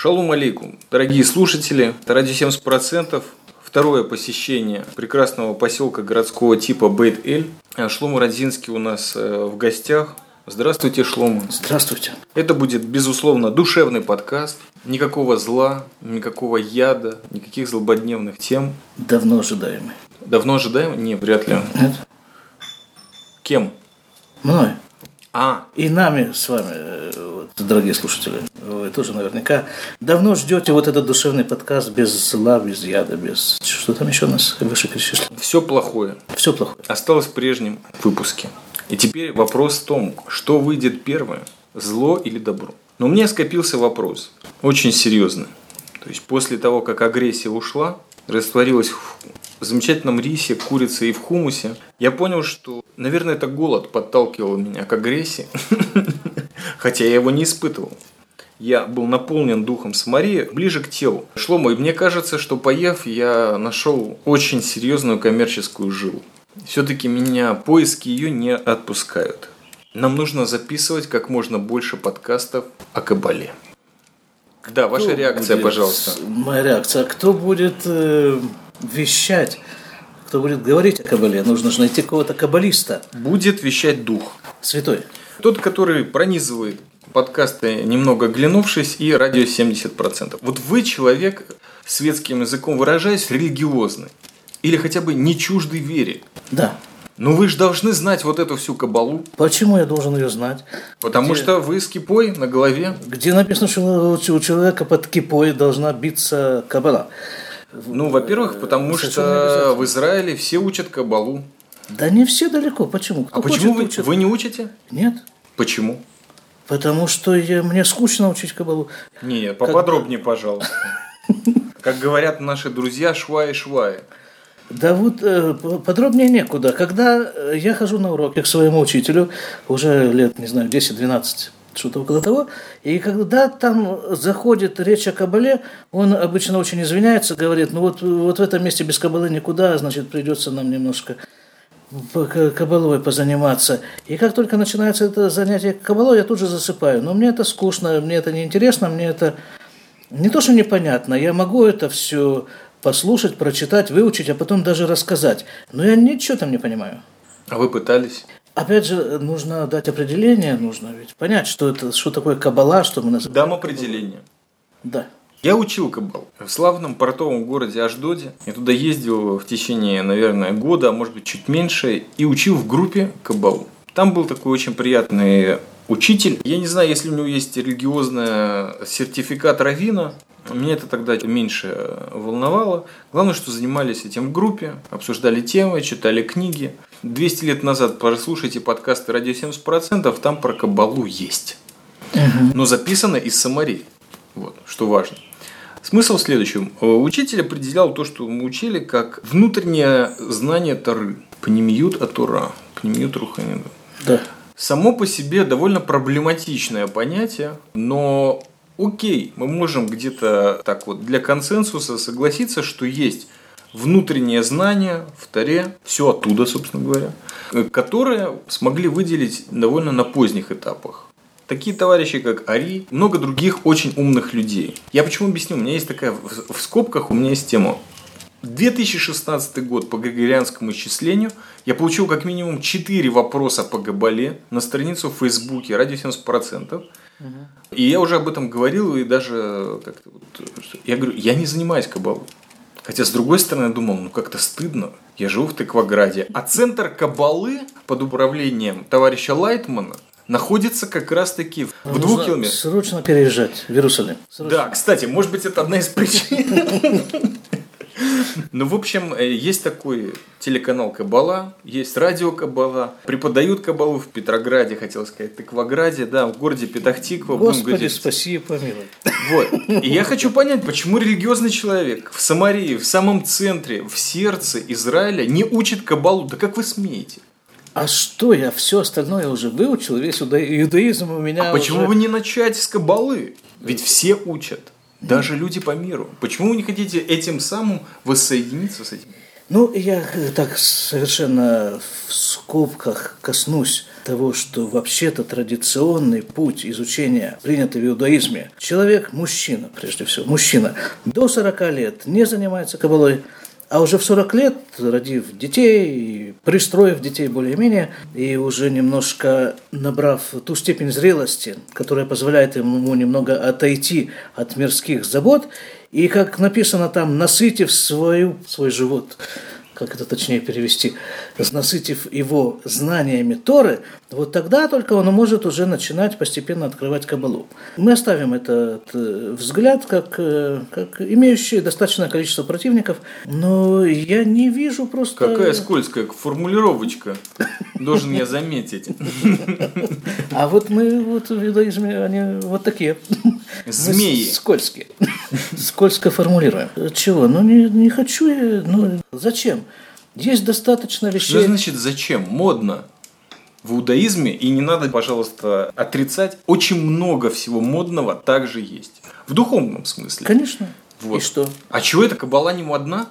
Шалом алейкум, дорогие слушатели, радио 70%, второе посещение прекрасного поселка городского типа Бейт-Эль. Шлома Родзинский у нас э, в гостях. Здравствуйте, Шлома. Здравствуйте. Это будет, безусловно, душевный подкаст. Никакого зла, никакого яда, никаких злободневных тем. Давно ожидаемый. Давно ожидаем? Не, вряд ли. Нет? Кем? Мной. А, И нами с вами, э, вот, дорогие слушатели, вы тоже наверняка давно ждете вот этот душевный подкаст без зла, без яда, без... Что там еще у нас выше перечислено? все плохое Все плохое. осталось в прежнем выпуске. И теперь вопрос в том, что выйдет первое, зло или добро. Но у меня скопился вопрос, очень серьезный. То есть после того, как агрессия ушла, растворилась в замечательном рисе, курице и в хумусе, я понял, что, наверное, это голод подталкивал меня к агрессии, хотя я его не испытывал. Я был наполнен духом Самарии ближе к телу. Шлома, и мне кажется, что поев, я нашел очень серьезную коммерческую жилу. Все-таки меня поиски ее не отпускают. Нам нужно записывать как можно больше подкастов о Кабале. Да, ваша Кто реакция, будет- пожалуйста. Моя реакция. Кто будет э, вещать, кто будет говорить о Кабале? Нужно же найти какого-то каббалиста. Будет вещать дух. Святой. Тот, который пронизывает подкасты, немного оглянувшись, и радио 70%. Вот вы человек, светским языком выражаясь, религиозный. Или хотя бы не чуждый вере. Да. Но вы же должны знать вот эту всю кабалу. Почему я должен ее знать? Потому Где- что вы с кипой на голове. Где написано, что у человека под кипой должна биться кабала? Ну, во-первых, потому что в Израиле все учат кабалу. Да не все далеко. Почему? Кто А почему вы, хочет, учит. вы не учите? Нет. Почему? Потому что я, мне скучно учить кабалу. Не, поподробнее, пожалуйста. Как говорят наши друзья, швай-швай. Да вот э, подробнее некуда. Когда э, я хожу на уроки к своему учителю, уже лет, не знаю, 10-12, что-то около того, и когда там заходит речь о кабале, он обычно очень извиняется, говорит, ну вот, вот в этом месте без кабалы никуда, значит, придется нам немножко кабалой позаниматься. И как только начинается это занятие кабалой, я тут же засыпаю. Но мне это скучно, мне это неинтересно, мне это не то, что непонятно, я могу это все послушать, прочитать, выучить, а потом даже рассказать. Но я ничего там не понимаю. А вы пытались? Опять же, нужно дать определение, нужно ведь понять, что это, что такое кабала, что мы называем. Дам определение. Да. Я учил кабал в славном портовом городе Аждоде. Я туда ездил в течение, наверное, года, а может быть чуть меньше, и учил в группе кабалу. Там был такой очень приятный учитель. Я не знаю, если у него есть религиозный сертификат равина. Меня это тогда меньше волновало. Главное, что занимались этим в группе, обсуждали темы, читали книги. 200 лет назад прослушайте подкасты «Радио 70%», там про кабалу есть. Но записано из Самарии. Вот, что важно. Смысл в следующем. Э, Учитель определял то, что мы учили, как внутреннее знание Тары. Пнемиют Атура. Пнемиют Руханида. Да. Само по себе довольно проблематичное понятие, но окей, мы можем где-то так вот для консенсуса согласиться, что есть внутреннее знание в Таре, все оттуда, собственно говоря, которое смогли выделить довольно на поздних этапах. Такие товарищи, как Ари, много других очень умных людей. Я почему объясню? У меня есть такая, в скобках у меня есть тема. 2016 год по григорианскому исчислению я получил как минимум 4 вопроса по Габале на страницу в Фейсбуке «Ради 70%». И я уже об этом говорил, и даже как-то вот, я говорю, я не занимаюсь кабалой. Хотя, с другой стороны, думал, ну как-то стыдно. Я живу в Тыкваграде. А центр кабалы под управлением товарища Лайтмана находится как раз-таки в Нужно двух километрах. Срочно переезжать в Иерусалим. Срочно. Да, кстати, может быть, это одна из причин. Ну, в общем, э, есть такой телеканал Кабала, есть радио Кабала, преподают Кабалу в Петрограде, хотел сказать, Тыкваграде, да, в городе Петахтиква. Господи, говорить. спаси и помилуй. Вот. И я хочу понять, почему религиозный человек в Самарии, в самом центре, в сердце Израиля не учит Кабалу. Да как вы смеете? А что я все остальное уже выучил, весь иуда- иудаизм у меня А почему уже- вы не начать с Кабалы? Ведь все учат. Даже люди по миру. Почему вы не хотите этим самым воссоединиться с этим? Ну, я э, так совершенно в скобках коснусь того, что вообще-то традиционный путь изучения, принятый в иудаизме, человек, мужчина, прежде всего, мужчина, до 40 лет не занимается кабалой, а уже в 40 лет, родив детей, пристроив детей более-менее, и уже немножко набрав ту степень зрелости, которая позволяет ему немного отойти от мирских забот, и, как написано там, насытив свою, свой живот как это точнее перевести, насытив его знаниями Торы, вот тогда только он может уже начинать постепенно открывать Кабалу. Мы оставим этот э, взгляд как, э, как имеющий достаточное количество противников, но я не вижу просто... Какая скользкая формулировочка, должен я заметить. А вот мы вот в иудаизме, они вот такие. Змеи. Скользкие. Скользко формулируем. Чего? Ну не, не хочу я, ну зачем? Есть достаточно вещей. Что значит зачем? Модно. В иудаизме, и не надо, пожалуйста, отрицать, очень много всего модного также есть. В духовном смысле. Конечно. Вот. И что? А чего это кабала не модна?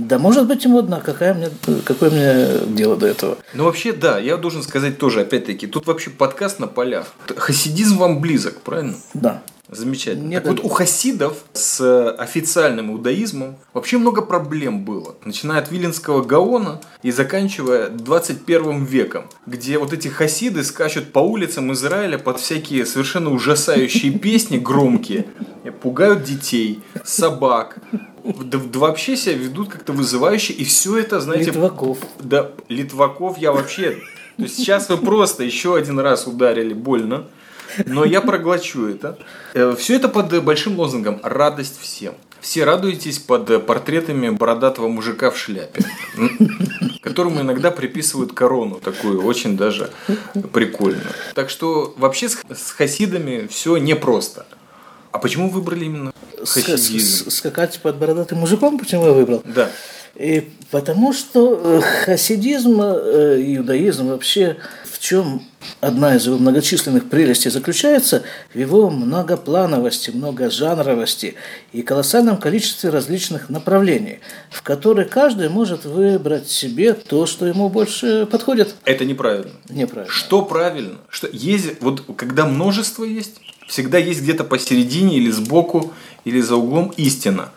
Да может быть и модна, какая мне, какое мне дело до этого? Ну вообще да, я должен сказать тоже, опять-таки, тут вообще подкаст на полях. Хасидизм вам близок, правильно? Да. Замечательно. Нет, так вот, у хасидов с официальным иудаизмом вообще много проблем было. Начиная от Виленского Гаона и заканчивая 21 веком, где вот эти хасиды скачут по улицам Израиля под всякие совершенно ужасающие песни громкие, пугают детей, собак, да, да вообще себя ведут как-то вызывающе, и все это, знаете... Литваков. Да, Литваков я вообще... То есть сейчас вы просто еще один раз ударили больно но я проглочу это. Э, Все это под большим лозунгом «Радость всем». Все радуетесь под портретами бородатого мужика в шляпе, которому иногда приписывают корону, такую очень даже прикольную. Так что вообще с хасидами все непросто. А почему выбрали именно хасидизм? Скакать под бородатым мужиком, почему я выбрал? Да. И потому что э, хасидизм, э, иудаизм вообще в чем одна из его многочисленных прелестей заключается в его многоплановости, многожанровости и колоссальном количестве различных направлений, в которые каждый может выбрать себе то, что ему больше подходит. Это неправильно. Неправильно. Что правильно? Что есть, вот когда множество есть, всегда есть где-то посередине или сбоку, или за углом истина.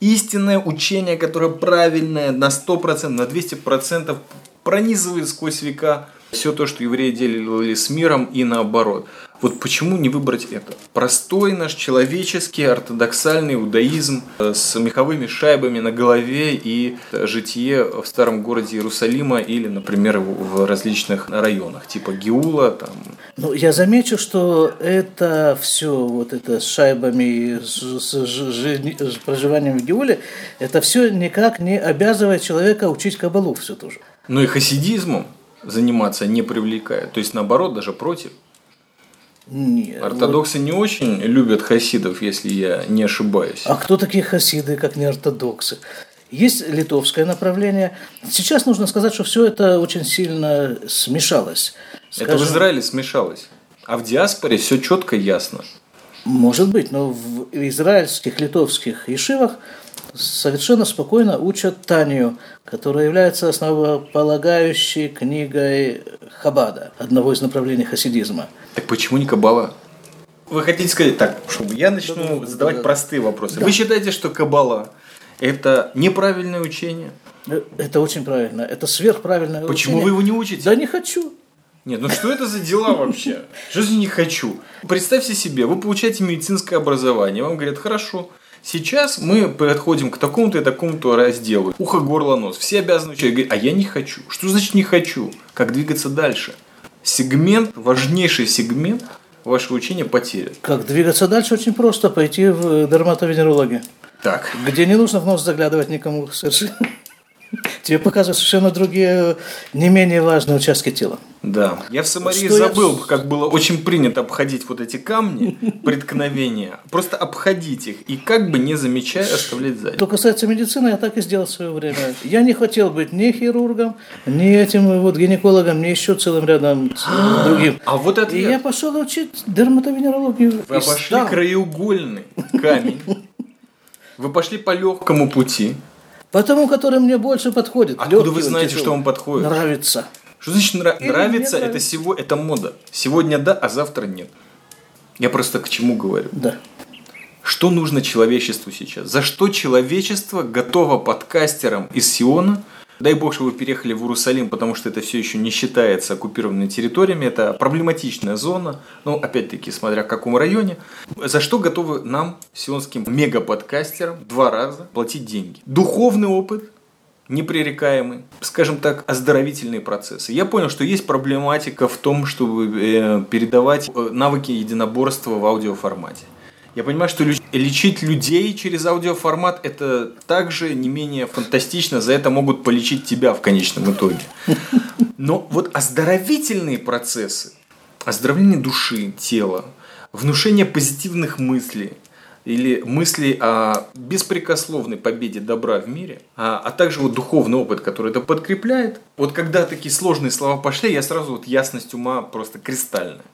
Истинное учение, которое правильное на 100%, на 200% пронизывает сквозь века все то, что евреи делили с миром и наоборот. Вот почему не выбрать это? Простой наш человеческий ортодоксальный иудаизм э, с меховыми шайбами на голове и житие в старом городе Иерусалима или, например, в различных районах, типа Геула. Там. Ну, я замечу, что это все, вот это с шайбами, с, с, с, с проживанием в Геуле, это все никак не обязывает человека учить кабалу все тоже. Ну и хасидизмом заниматься не привлекает. То есть, наоборот, даже против. Нет. Ортодоксы вот... не очень любят хасидов, если я не ошибаюсь. А кто такие хасиды, как не ортодоксы? Есть литовское направление. Сейчас нужно сказать, что все это очень сильно смешалось. Скажем, это в Израиле смешалось. А в диаспоре все четко ясно. Может быть, но в израильских, литовских ешивах совершенно спокойно учат Танию, которая является основополагающей книгой Хабада, одного из направлений хасидизма. Так почему не Кабала? Вы хотите сказать так, чтобы я начну да, задавать да, простые вопросы. Да. Вы считаете, что Кабала это неправильное учение? Э, это очень правильно. Это сверхправильное Почему учение. вы его не учите? Да не хочу. Нет, ну что это за дела вообще? За не хочу? Представьте себе, вы получаете медицинское образование, вам говорят, хорошо, Сейчас мы подходим к такому-то и такому-то разделу. Ухо, горло, нос. Все обязаны учить. Говорит, а я не хочу. Что значит не хочу? Как двигаться дальше? Сегмент, важнейший сегмент вашего учения потерян. Как двигаться дальше? Очень просто. Пойти в дерматовенерологию. Так. Где не нужно в нос заглядывать никому совершенно. Тебе показывают совершенно другие, не менее важные участки тела. Да. Я в Самарии Что забыл, я... как было очень принято обходить вот эти камни преткновения. Просто обходить их и как бы не замечая оставлять сзади. Что касается медицины, я так и сделал в свое время. Я не хотел быть ни хирургом, ни этим вот гинекологом, ни еще целым рядом другим. А вот это. И я пошел учить дерматовенерологию. Вы обошли краеугольный камень. Вы пошли по легкому пути. Потому, который мне больше подходит. Откуда Легкий вы знаете, тяжелый. что вам подходит? Нравится. Что значит нра- Или нравится? Это нравится. сего, это мода. Сегодня да, а завтра нет. Я просто к чему говорю? Да. Что нужно человечеству сейчас? За что человечество готово подкастерам из Сиона? Дай бог, что вы переехали в Иерусалим, потому что это все еще не считается оккупированными территориями. Это проблематичная зона. Ну, опять-таки, смотря в каком районе. За что готовы нам, сионским мегаподкастерам, два раза платить деньги? Духовный опыт, непререкаемый, скажем так, оздоровительные процессы. Я понял, что есть проблематика в том, чтобы э, передавать э, навыки единоборства в аудиоформате. Я понимаю, что лечить людей через аудиоформат это также не менее фантастично, за это могут полечить тебя в конечном итоге. Но вот оздоровительные процессы, оздоровление души, тела, внушение позитивных мыслей, или мысли о беспрекословной победе добра в мире, а, а также вот духовный опыт, который это подкрепляет. Вот когда такие сложные слова пошли, я сразу вот ясность ума просто кристальная.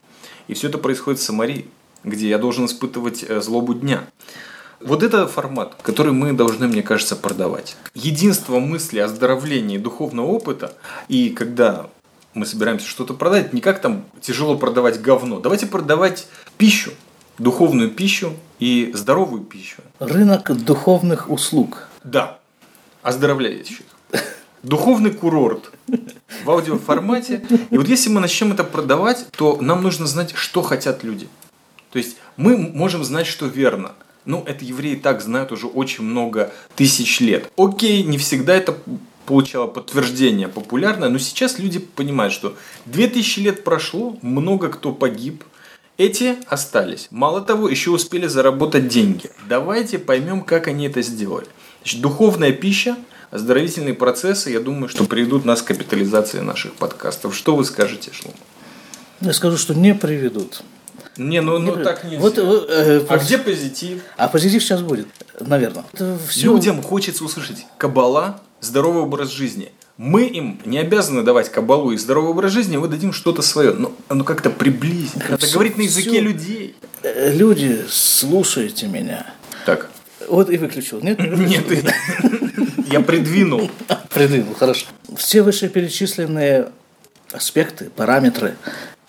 И все это происходит в Самарии, где я должен испытывать э, злобу дня. Вот это формат, который мы должны, мне кажется, продавать. Единство мысли, оздоровления и духовного опыта, и когда мы собираемся что-то продать, не как там тяжело продавать говно. Давайте продавать пищу, духовную пищу и здоровую пищу. Рынок духовных услуг. Да, оздоровляющих. Духовный курорт в аудиоформате. И вот если мы начнем это продавать, то нам нужно знать, что хотят люди. То есть мы можем знать, что верно. Ну, это евреи так знают уже очень много тысяч лет. Окей, не всегда это получало подтверждение популярное, но сейчас люди понимают, что 2000 лет прошло, много кто погиб, эти остались. Мало того, еще успели заработать деньги. Давайте поймем, как они это сделали. Значит, духовная пища, оздоровительные процессы, я думаю, что приведут нас к капитализации наших подкастов. Что вы скажете, Шлум? Я скажу, что не приведут. Не, ну, ну Не так нельзя. Вот, э, а пози- где позитив? А позитив сейчас будет, наверное. Это всё- Людям хочется услышать кабала, здоровый образ жизни. Мы им не обязаны давать кабалу и здоровый образ жизни, мы дадим что-то свое. Но оно как-то приблизить. Надо всё- говорить на языке всё. людей. Э, Люди, слушайте меня. Так. Вот и выключил. Нет, не выключил. Нет, я придвинул. Придвинул, хорошо. Все вышеперечисленные аспекты, параметры,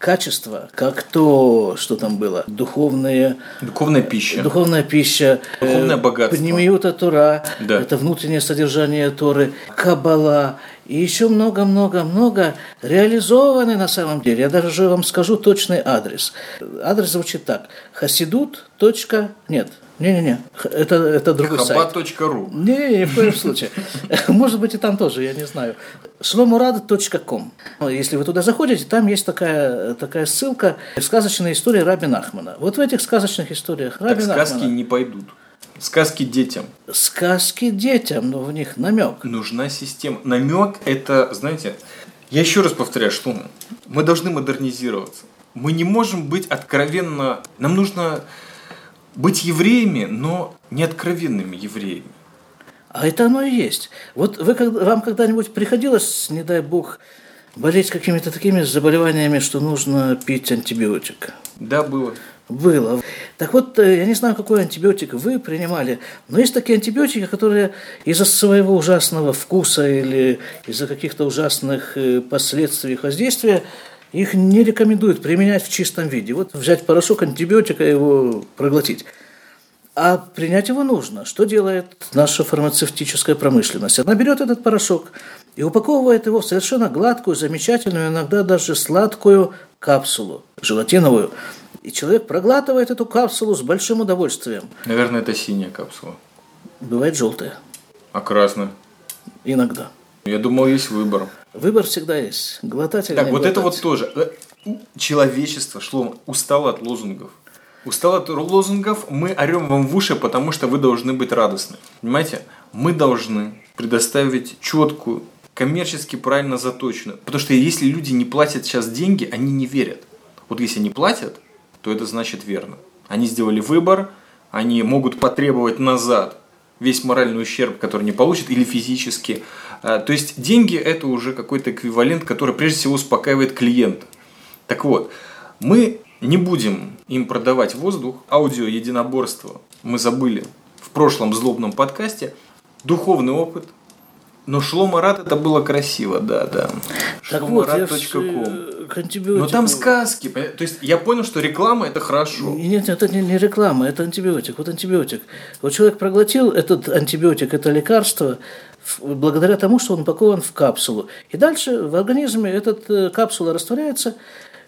качества, как то, что там было, духовные, Духовная пища. духовная пища, Духовное э, богатство. Пнемиута Тура, Да. это внутреннее содержание Торы, Кабала, и еще много-много-много реализованы на самом деле. Я даже вам скажу точный адрес. Адрес звучит так. Хасидут. точка- Нет, не-не-не, это, это другой сайт. Хаба.ру Не, ни в коем случае. Может быть, и там тоже, я не знаю. шломурад.ком. Если вы туда заходите, там есть такая, такая ссылка «Сказочная история Раби Нахмана». Вот в этих сказочных историях Так Раби сказки Нахмана не пойдут. Сказки детям. сказки детям, но в них намек. Нужна система. Намек это, знаете, я еще раз повторяю, что мы должны модернизироваться. Мы не можем быть откровенно... Нам нужно быть евреями, но не откровенными евреями. А это оно и есть. Вот вы, вам когда-нибудь приходилось, не дай бог, болеть какими-то такими заболеваниями, что нужно пить антибиотик? Да, было. Было. Так вот, э, я не знаю, какой антибиотик вы принимали, но есть такие антибиотики, которые из-за своего ужасного вкуса или из-за каких-то ужасных э, последствий их воздействия их не рекомендуют применять в чистом виде. Вот взять порошок антибиотика и его проглотить. А принять его нужно. Что делает наша фармацевтическая промышленность? Она берет этот порошок и упаковывает его в совершенно гладкую, замечательную, иногда даже сладкую капсулу, желатиновую. И человек проглатывает эту капсулу с большим удовольствием. Наверное, это синяя капсула. Бывает желтая. А красная? Иногда. Я думал, есть выбор. Выбор всегда есть. Глотать или Так, вот это глотать. вот тоже. Э, Человечество шло устало от лозунгов. Устало от лозунгов, мы орем вам в уши, потому что вы должны быть радостны. Понимаете? Мы должны предоставить четкую, коммерчески правильно заточенную. Потому что если люди не платят сейчас деньги, они не верят. Вот если не платят, то это значит верно. Они сделали выбор, они могут потребовать назад весь моральный ущерб, который не получат, или физически. А, То есть деньги это уже какой-то эквивалент, который прежде всего успокаивает клиента. Так вот, мы не будем им продавать воздух, аудио единоборство. Мы забыли в прошлом злобном подкасте. духовный опыт. Но Шломарат это было красиво, да, да. Так вот, Шломарат.ком. к антибиотику... Но там сказки. То есть я понял, что реклама это хорошо. Нет, это не, не реклама, это антибиотик. Вот антибиотик. Вот человек проглотил этот антибиотик, это лекарство, благодаря тому, что он упакован в капсулу. И дальше в организме эта капсула растворяется,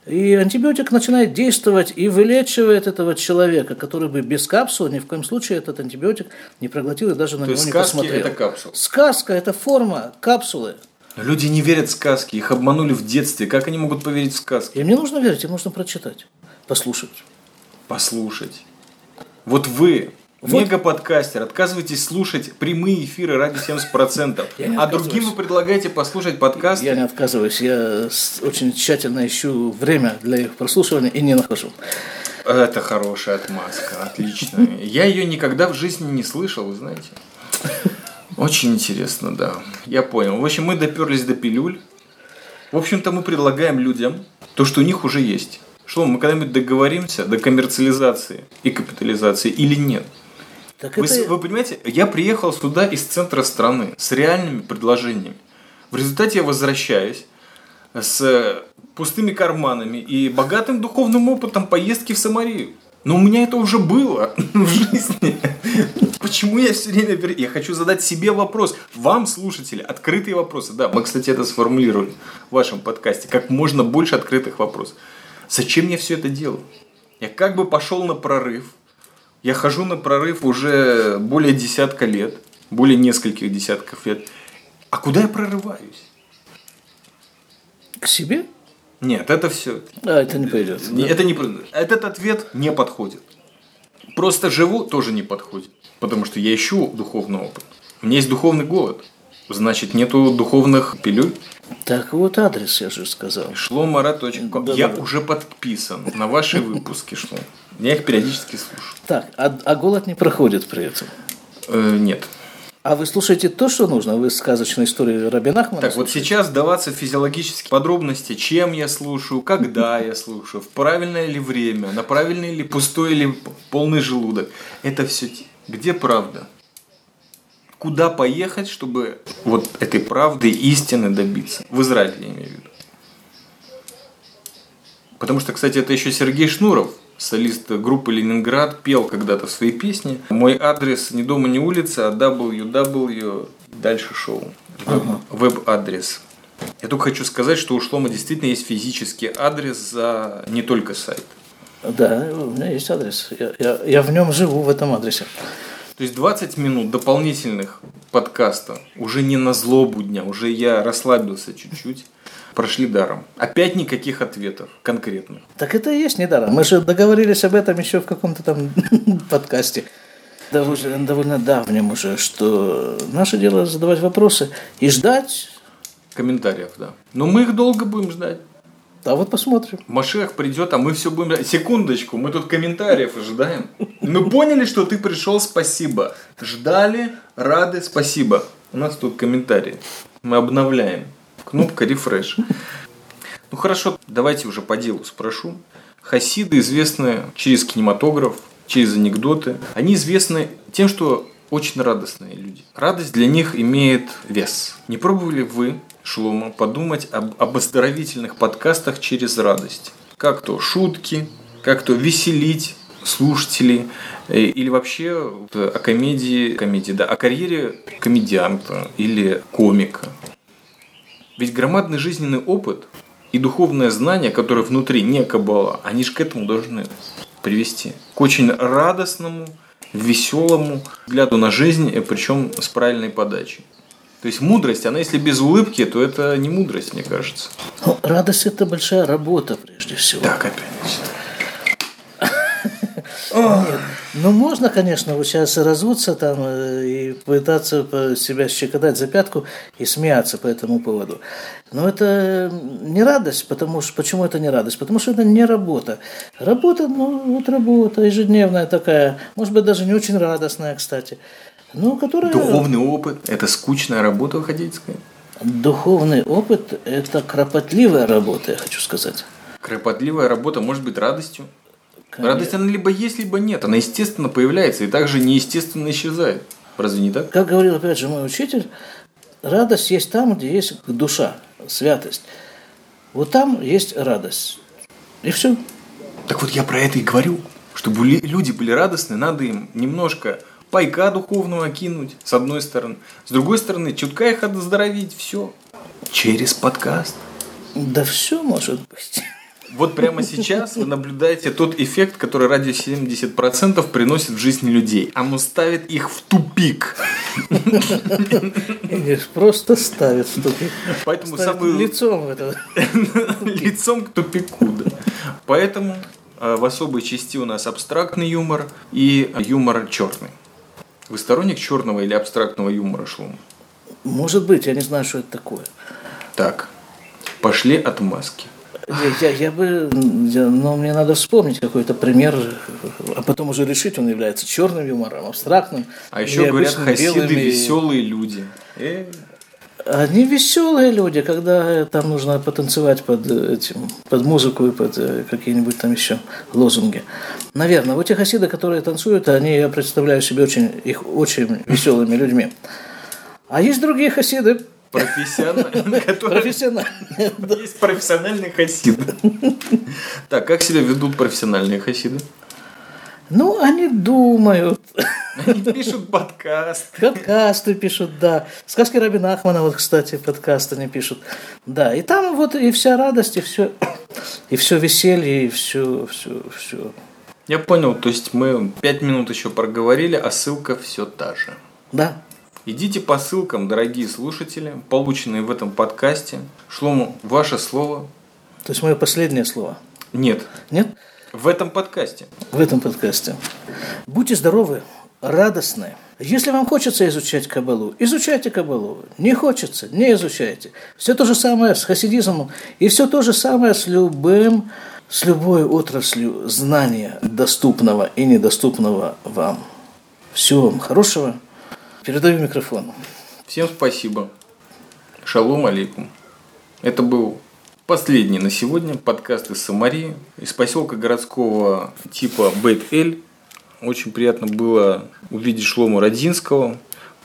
и антибиотик начинает действовать и вылечивает этого человека, который бы без капсулы ни в коем случае этот антибиотик не проглотил и даже на То него не посмотрел. это капсула. Сказка – это форма капсулы. Но люди не верят в сказки, их обманули в детстве. Как они могут поверить в сказки? Им не нужно верить, им нужно прочитать, послушать. Послушать. Вот вы, Вот. мега-подкастер, отказываетесь слушать прямые эфиры ради 70%, Я не а другим вы предлагаете послушать подкаст. Я не отказываюсь, я очень тщательно ищу время для их прослушивания и не нахожу. Это хорошая отмазка, отличная. Я ее никогда в жизни не слышал, вы знаете. Очень интересно, да. Я понял. В общем, мы доперлись до пилюль. В общем-то, мы предлагаем людям то, что у них уже есть. Что, мы когда-нибудь договоримся до коммерциализации и капитализации или нет? Так Вы, это... вы понимаете, я приехал сюда из центра страны с реальными предложениями. В результате я возвращаюсь с пустыми карманами и богатым духовным опытом поездки в Самарию. Но у меня это уже было в жизни. Почему я все время... Я хочу задать себе вопрос. Вам, слушатели, открытые вопросы. Да, мы, кстати, это сформулировали в вашем подкасте. Как можно больше открытых вопросов. Зачем я все это делаю? Я как бы пошел на прорыв. Я хожу на прорыв уже более десятка лет. Более нескольких десятков лет. А куда я прорываюсь? К себе? Нет, это все. А, это не пойдет. Это не, этот ответ не подходит. Просто живу тоже не подходит. Потому что я ищу духовный опыт. У меня есть духовный голод. Значит, нету духовных пилюль. Так вот адрес, я же сказал. Шломара.ком. Да, Я да, уже подписан на ваши выпуски, что я их периодически слушаю. Так, а, а голод не проходит при этом. Э, нет. А вы слушаете то, что нужно? Вы сказочные истории Рабин Ахмана Так, вот слушаете? сейчас даваться физиологические подробности, чем я слушаю, когда я слушаю, в правильное ли время, на правильный ли пустой или полный желудок. Это все где правда? Куда поехать, чтобы вот этой правды, истины добиться? В Израиль я имею в виду. Потому что, кстати, это еще Сергей Шнуров, солист группы Ленинград, пел когда-то свои песни. Мой адрес не дома, не улица, а www, дальше шоу. Веб- Веб-адрес. Я только хочу сказать, что у Шлома действительно есть физический адрес за не только сайт. Да, у меня есть адрес. Я, я, я в нем живу, в этом адресе. То есть 20 минут дополнительных подкаста уже не на злобу дня, уже я расслабился чуть-чуть, прошли даром. Опять никаких ответов конкретных. Так это и есть недаром. Мы же договорились об этом еще в каком-то там подкасте. Довольно, довольно давнем уже, что наше дело задавать вопросы и ждать. Комментариев, да. Но мы их долго будем ждать. А вот посмотрим. Машех придет, а мы все будем... Секундочку, мы тут комментариев ожидаем. Мы поняли, что ты пришел, спасибо. Ждали, рады, спасибо. У нас тут комментарии. Мы обновляем. Кнопка рефреш. Ну хорошо, давайте уже по делу спрошу. Хасиды известны через кинематограф, через анекдоты. Они известны тем, что очень радостные люди. Радость для них имеет вес. Не пробовали вы, Шлома, подумать об, об оздоровительных подкастах через радость? Как то шутки, как то веселить слушателей, э, или вообще вот, о комедии, комедии, да, о карьере комедианта или комика. Ведь громадный жизненный опыт и духовное знание, которое внутри не кабала, они же к этому должны привести. К очень радостному, веселому взгляду на жизнь, э, причем с правильной подачей. То есть мудрость, она если без улыбки, то это не мудрость, мне кажется. Ну, радость – это большая работа, прежде всего. Так опять. Нет. Ну, можно, конечно, вот сейчас разуться там э, и пытаться себя щекотать за пятку и смеяться по этому поводу. Но это не радость, потому что... Почему это не радость? Потому что это не работа. Работа, ну, вот работа ежедневная такая, может быть, даже не очень радостная, кстати. Ну, которая... Духовный опыт – это скучная работа, вы хотите сказать? Духовный опыт – это кропотливая работа, я хочу сказать. Кропотливая работа может быть радостью. Радость она либо есть, либо нет. Она естественно появляется и также неестественно исчезает. Разве не так? Как говорил опять же мой учитель, радость есть там, где есть душа, святость. Вот там есть радость. И все. Так вот я про это и говорю. Чтобы люди были радостны, надо им немножко пайка духовного кинуть, с одной стороны. С другой стороны, чутка их оздоровить, все. Через подкаст. Да все может быть. Вот прямо сейчас вы наблюдаете тот эффект, который радио 70% приносит в жизни людей. Оно ставит их в тупик. Просто ставит в тупик. Поэтому самый лицом в это. лицом к тупику. да. Поэтому э, в особой части у нас абстрактный юмор и юмор черный. Вы сторонник черного или абстрактного юмора, Шлум? Может быть, я не знаю, что это такое. Так, пошли отмазки. Я, я, бы, я- но мне надо вспомнить какой-то пример, а потом уже решить, он является черным юмором, абстрактным. А еще говорят, хасиды белым и- веселые люди. Э, Они веселые люди, когда там нужно потанцевать под этим, под музыку и под э, какие-нибудь там еще лозунги. Наверное, вот те хасиды, которые танцуют, они, я представляю себе очень, их очень веселыми людьми. А есть другие хасиды, профессиональные, которые профессиональные. есть профессиональные хасиды. Так, как себя ведут профессиональные хасиды? Ну, они думают, Они пишут подкаст. подкасты пишут, да. Сказки Рабина Ахмана, вот, кстати, подкаст они пишут. Да, и там вот и вся радость, и все, и все веселье, и все, все, все. Я понял, то есть мы пять минут еще проговорили, а ссылка все та же. Да, Идите по ссылкам, дорогие слушатели, полученные в этом подкасте. Шлому, ваше слово? то есть мое последнее слово. Нет, Нет? в этом подкасте. в этом подкасте. Будьте здоровы, радостны. Если вам хочется изучать Кабалу, изучайте Кабалу. Не хочется, не изучайте. Все то же самое с хасидизмом и все то же самое с любым, с любой отраслью знания, доступного и недоступного вам. Всего вам хорошего. Передаю микрофон. Всем спасибо. Шалом алейкум. Это был последний на сегодня подкаст из Самарии, из поселка городского типа Бейт-Эль. Очень приятно было увидеть Шлому Родинского.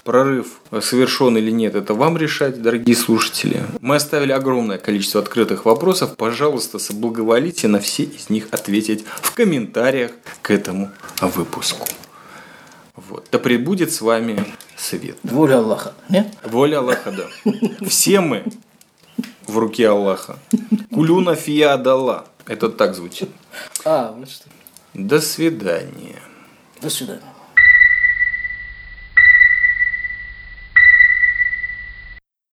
Прорыв совершен или нет, это вам решать, дорогие слушатели. Мы оставили огромное количество открытых вопросов. Пожалуйста, соблаговолите на все из них ответить в комментариях к этому выпуску. Вот. Да пребудет с вами свет. Воля Аллаха. Нет? Воля Аллаха, да. Все мы в руке Аллаха. Кулюна фия Адалла. Это так звучит. А, вот что. До свидания. До свидания.